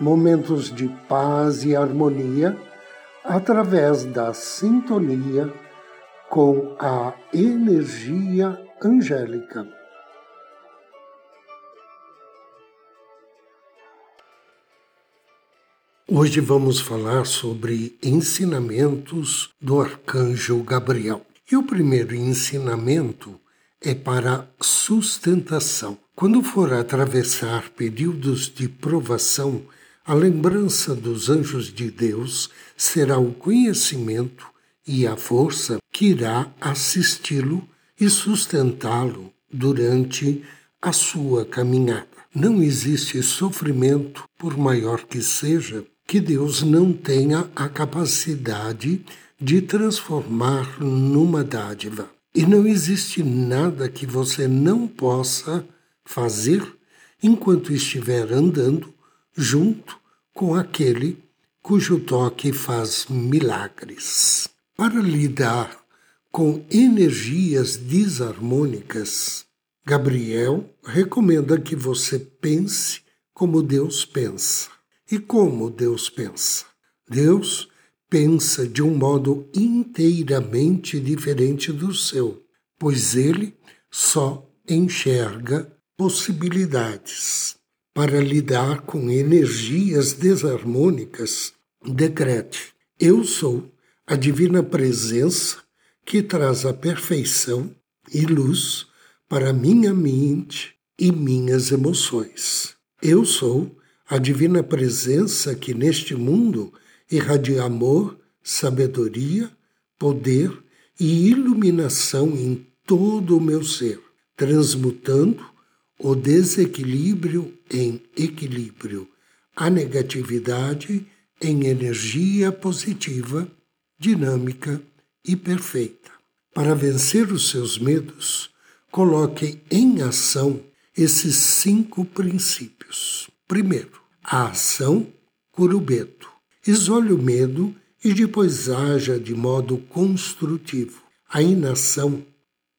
momentos de paz e harmonia através da sintonia com a energia angélica. Hoje vamos falar sobre ensinamentos do arcanjo Gabriel. E o primeiro ensinamento é para sustentação. Quando for atravessar períodos de provação, a lembrança dos anjos de Deus será o conhecimento e a força que irá assisti-lo e sustentá-lo durante a sua caminhada. Não existe sofrimento, por maior que seja, que Deus não tenha a capacidade de transformar numa dádiva. E não existe nada que você não possa fazer enquanto estiver andando junto com aquele cujo toque faz milagres. Para lidar com energias desarmônicas, Gabriel recomenda que você pense como Deus pensa. E como Deus pensa? Deus pensa de um modo inteiramente diferente do seu, pois ele só enxerga possibilidades para lidar com energias desarmônicas, decrete: Eu sou a divina presença que traz a perfeição e luz para minha mente e minhas emoções. Eu sou a divina presença que neste mundo irradia amor, sabedoria, poder e iluminação em todo o meu ser, transmutando o desequilíbrio em equilíbrio, a negatividade em energia positiva, dinâmica e perfeita. Para vencer os seus medos, coloque em ação esses cinco princípios. Primeiro, a ação curubeto. Isole o medo e depois haja de modo construtivo. A inação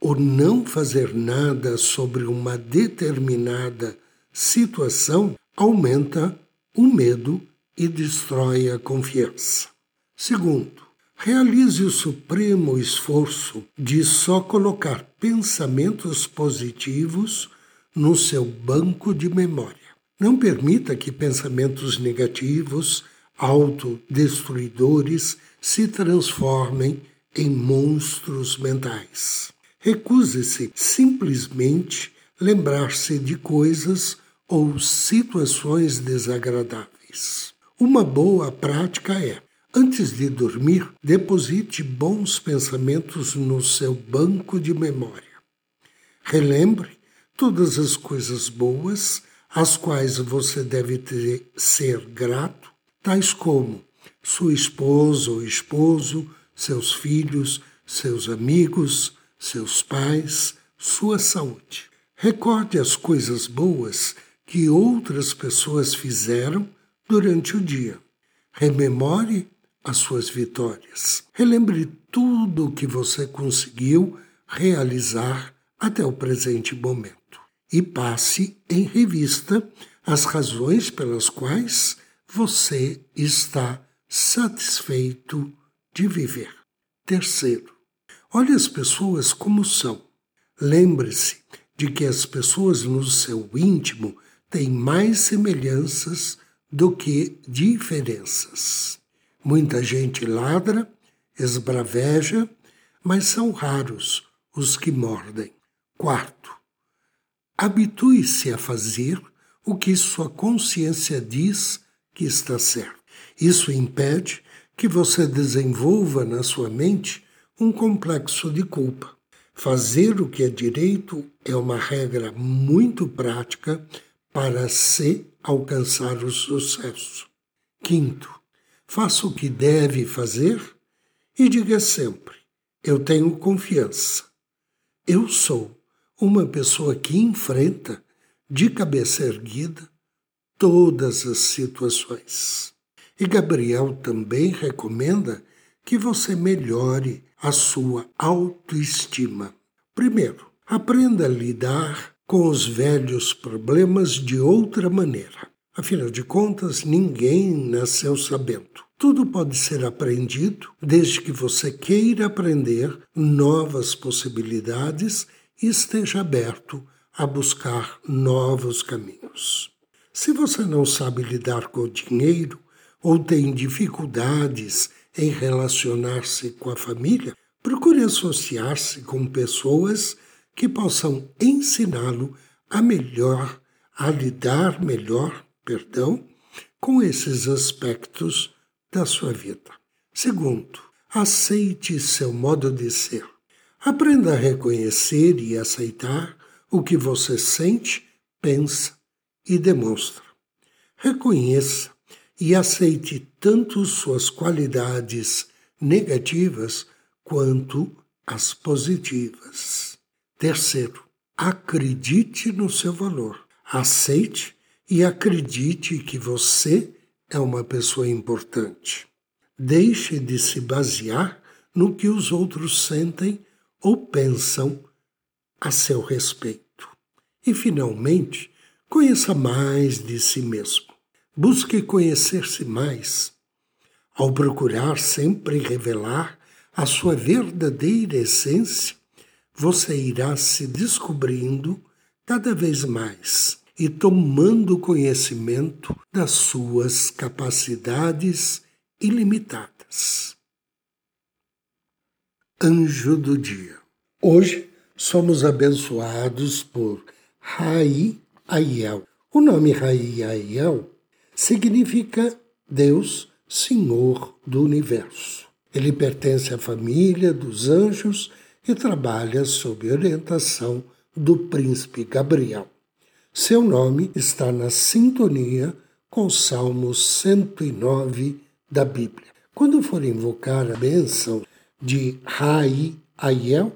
o não fazer nada sobre uma determinada situação aumenta o medo e destrói a confiança. Segundo, realize o supremo esforço de só colocar pensamentos positivos no seu banco de memória. Não permita que pensamentos negativos, autodestruidores, se transformem em monstros mentais. Recuse-se simplesmente lembrar-se de coisas ou situações desagradáveis. Uma boa prática é, antes de dormir, deposite bons pensamentos no seu banco de memória. Relembre todas as coisas boas às quais você deve ter, ser grato, tais como sua esposa ou esposo, seus filhos, seus amigos, seus pais, sua saúde. Recorde as coisas boas que outras pessoas fizeram durante o dia. Rememore as suas vitórias. Relembre tudo o que você conseguiu realizar até o presente momento. E passe em revista as razões pelas quais você está satisfeito de viver. Terceiro, Olhe as pessoas como são. Lembre-se de que as pessoas no seu íntimo têm mais semelhanças do que diferenças. Muita gente ladra, esbraveja, mas são raros os que mordem. Quarto, habitue-se a fazer o que sua consciência diz que está certo. Isso impede que você desenvolva na sua mente um complexo de culpa. Fazer o que é direito é uma regra muito prática para se alcançar o sucesso. Quinto, faça o que deve fazer e diga sempre: Eu tenho confiança. Eu sou uma pessoa que enfrenta, de cabeça erguida, todas as situações. E Gabriel também recomenda que você melhore a sua autoestima. Primeiro, aprenda a lidar com os velhos problemas de outra maneira. Afinal de contas, ninguém nasceu sabendo. Tudo pode ser aprendido desde que você queira aprender novas possibilidades e esteja aberto a buscar novos caminhos. Se você não sabe lidar com o dinheiro ou tem dificuldades em relacionar-se com a família, procure associar-se com pessoas que possam ensiná-lo a melhor, a lidar melhor, perdão, com esses aspectos da sua vida. Segundo, aceite seu modo de ser. Aprenda a reconhecer e aceitar o que você sente, pensa e demonstra. Reconheça e aceite tanto suas qualidades negativas quanto as positivas. Terceiro, acredite no seu valor. Aceite e acredite que você é uma pessoa importante. Deixe de se basear no que os outros sentem ou pensam a seu respeito. E, finalmente, conheça mais de si mesmo. Busque conhecer-se mais. Ao procurar sempre revelar a sua verdadeira essência, você irá se descobrindo cada vez mais e tomando conhecimento das suas capacidades ilimitadas. Anjo do Dia. Hoje somos abençoados por Rai Aiel. O nome Rai Aiel significa Deus, Senhor do Universo. Ele pertence à família dos anjos e trabalha sob orientação do príncipe Gabriel. Seu nome está na sintonia com Salmo 109 da Bíblia. Quando for invocar a bênção de Rai Aiel,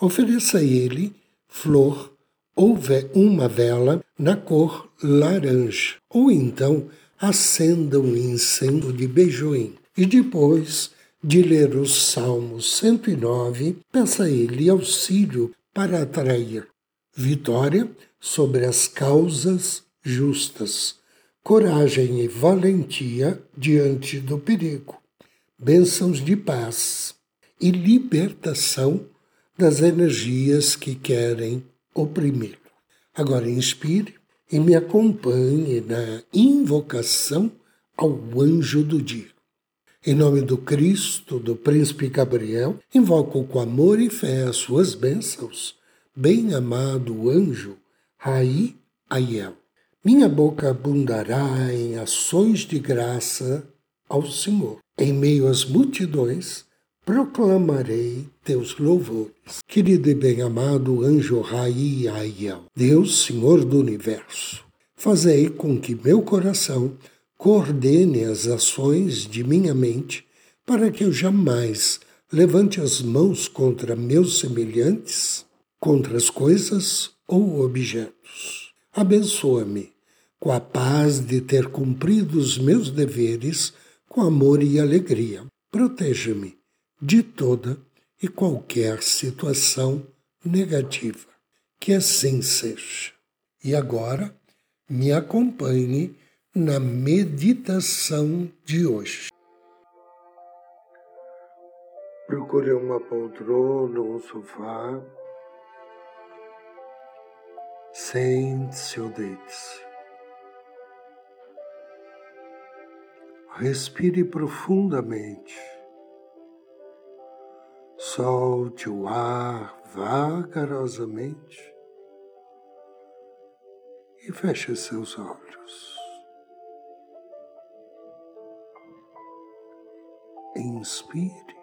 ofereça a ele flor ou uma vela na cor laranja, ou então acenda um incenso de beijoim. E depois de ler o Salmo 109, peça a ele auxílio para atrair vitória sobre as causas justas, coragem e valentia diante do perigo, bênçãos de paz e libertação das energias que querem oprimir. Agora inspire e me acompanhe na invocação ao anjo do dia. Em nome do Cristo, do Príncipe Gabriel, invoco com amor e fé as suas bênçãos, bem-amado anjo Rai Aiel. Minha boca abundará em ações de graça ao Senhor. Em meio às multidões, proclamarei teus louvores. Querido e bem-amado anjo Rai Aiel, Deus, Senhor do Universo, fazei com que meu coração coordene as ações de minha mente para que eu jamais levante as mãos contra meus semelhantes, contra as coisas ou objetos. Abençoa-me com a paz de ter cumprido os meus deveres com amor e alegria. Proteja-me de toda e qualquer situação negativa. Que assim seja. E agora, me acompanhe na meditação de hoje. Procure uma poltrona ou um sofá. Sente-se ou deite-se. Respire profundamente Solte o ar vagarosamente e feche seus olhos. Inspire.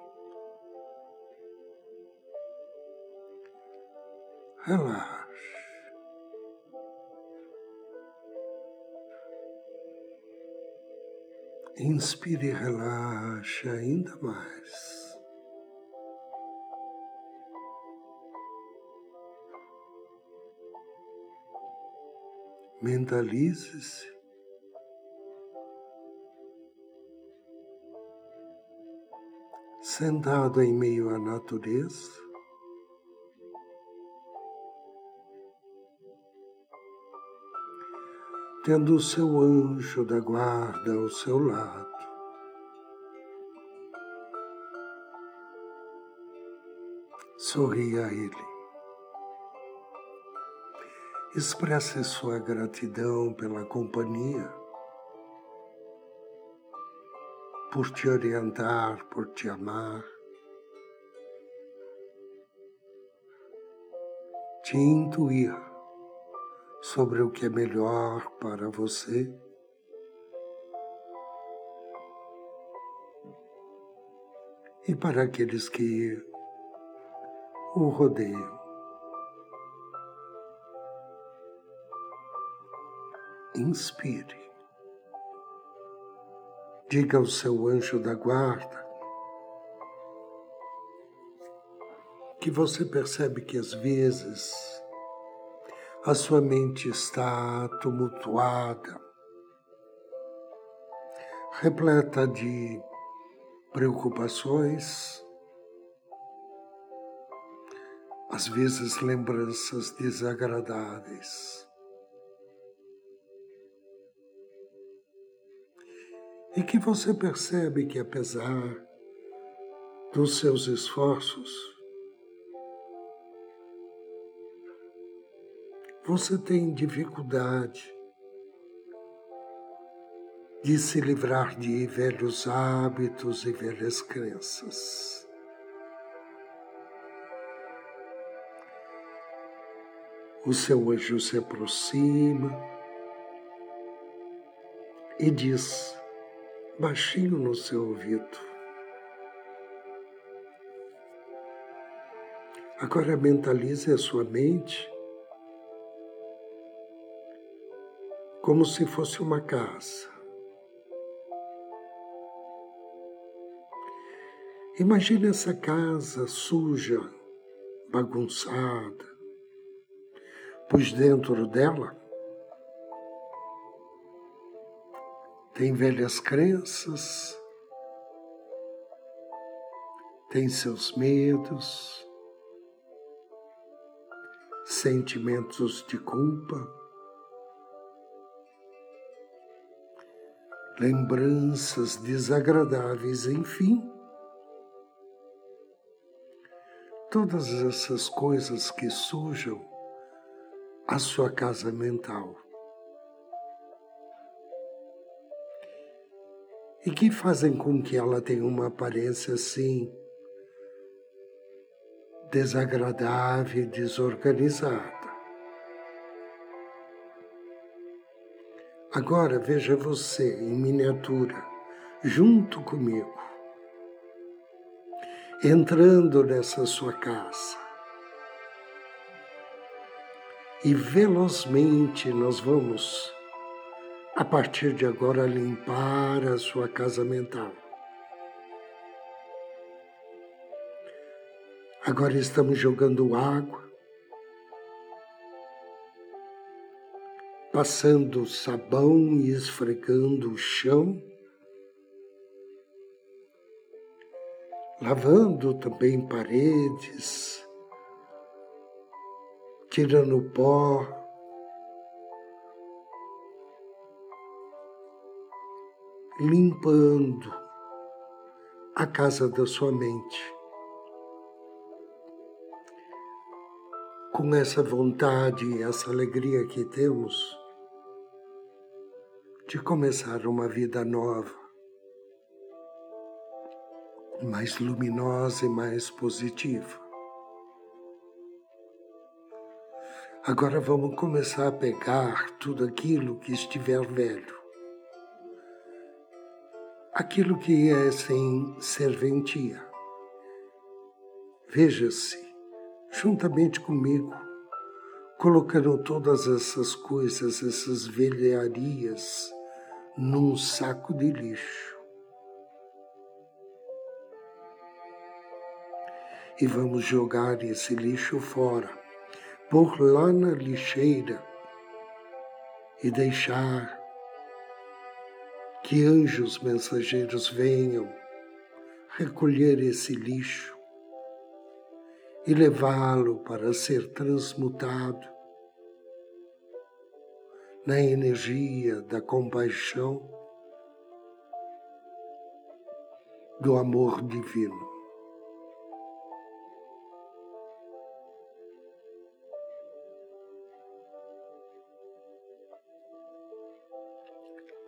Relaxe. Inspire e relaxe ainda mais. Mentalize-se sentado em meio à natureza, tendo o seu anjo da guarda ao seu lado. Sorria a ele. Expresse sua gratidão pela companhia por te orientar, por te amar, te intuir sobre o que é melhor para você. E para aqueles que o rodeiam. Inspire. Diga ao seu anjo da guarda que você percebe que às vezes a sua mente está tumultuada, repleta de preocupações, às vezes lembranças desagradáveis. E que você percebe que, apesar dos seus esforços, você tem dificuldade de se livrar de velhos hábitos e velhas crenças. O seu anjo se aproxima e diz: baixinho no seu ouvido. Agora mentalize a sua mente como se fosse uma casa. Imagine essa casa suja, bagunçada, pois dentro dela tem velhas crenças, tem seus medos, sentimentos de culpa, lembranças desagradáveis, enfim. Todas essas coisas que sujam a sua casa mental. E que fazem com que ela tenha uma aparência assim desagradável e desorganizada. Agora veja você em miniatura, junto comigo, entrando nessa sua casa. E velozmente nós vamos a partir de agora, limpar a sua casa mental. Agora estamos jogando água, passando sabão e esfregando o chão, lavando também paredes, tirando pó, limpando a casa da sua mente. Com essa vontade essa alegria que temos de começar uma vida nova, mais luminosa e mais positiva. Agora vamos começar a pegar tudo aquilo que estiver velho aquilo que é sem serventia. Veja-se, juntamente comigo, colocando todas essas coisas, essas velharias num saco de lixo. E vamos jogar esse lixo fora, pôr lá na lixeira e deixar que anjos mensageiros venham recolher esse lixo e levá-lo para ser transmutado na energia da compaixão, do amor divino.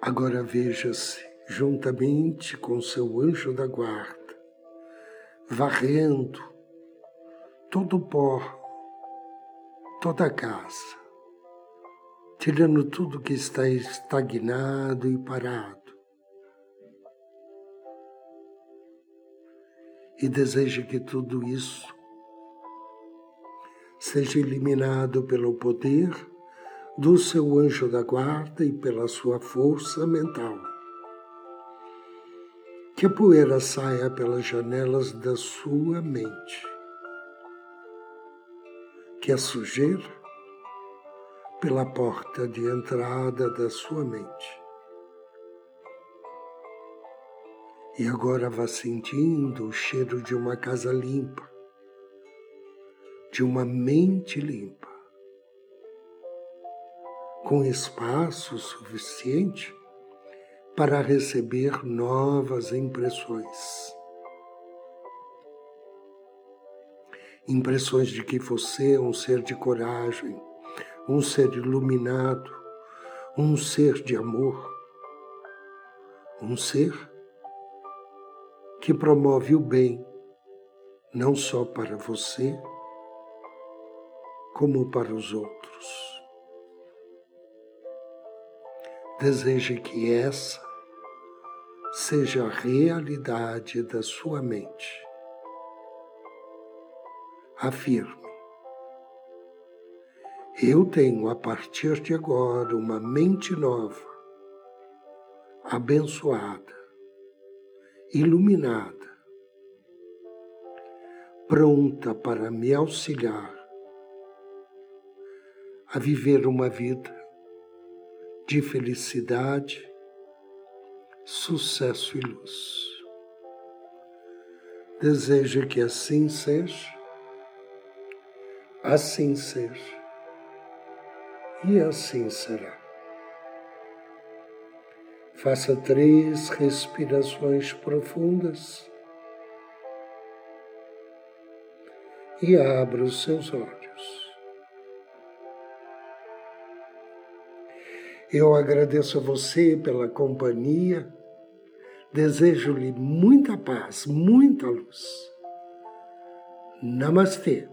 Agora veja-se juntamente com seu anjo da guarda, varrendo todo o pó, toda a casa, tirando tudo que está estagnado e parado. E deseja que tudo isso seja eliminado pelo poder do seu anjo da guarda e pela sua força mental. Que a poeira saia pelas janelas da sua mente. Que a sujeira pela porta de entrada da sua mente. E agora vá sentindo o cheiro de uma casa limpa, de uma mente limpa, com espaço suficiente para receber novas impressões. Impressões de que você é um ser de coragem, um ser iluminado, um ser de amor, um ser que promove o bem, não só para você, como para os outros. Deseje que essa seja a realidade da sua mente. Afirme. Eu tenho a partir de agora uma mente nova, abençoada, iluminada, pronta para me auxiliar a viver uma vida de felicidade, sucesso e luz. Desejo que assim seja, assim seja e assim será. Faça três respirações profundas e abra os seus olhos. Eu agradeço a você pela companhia, desejo-lhe muita paz, muita luz. Namastê.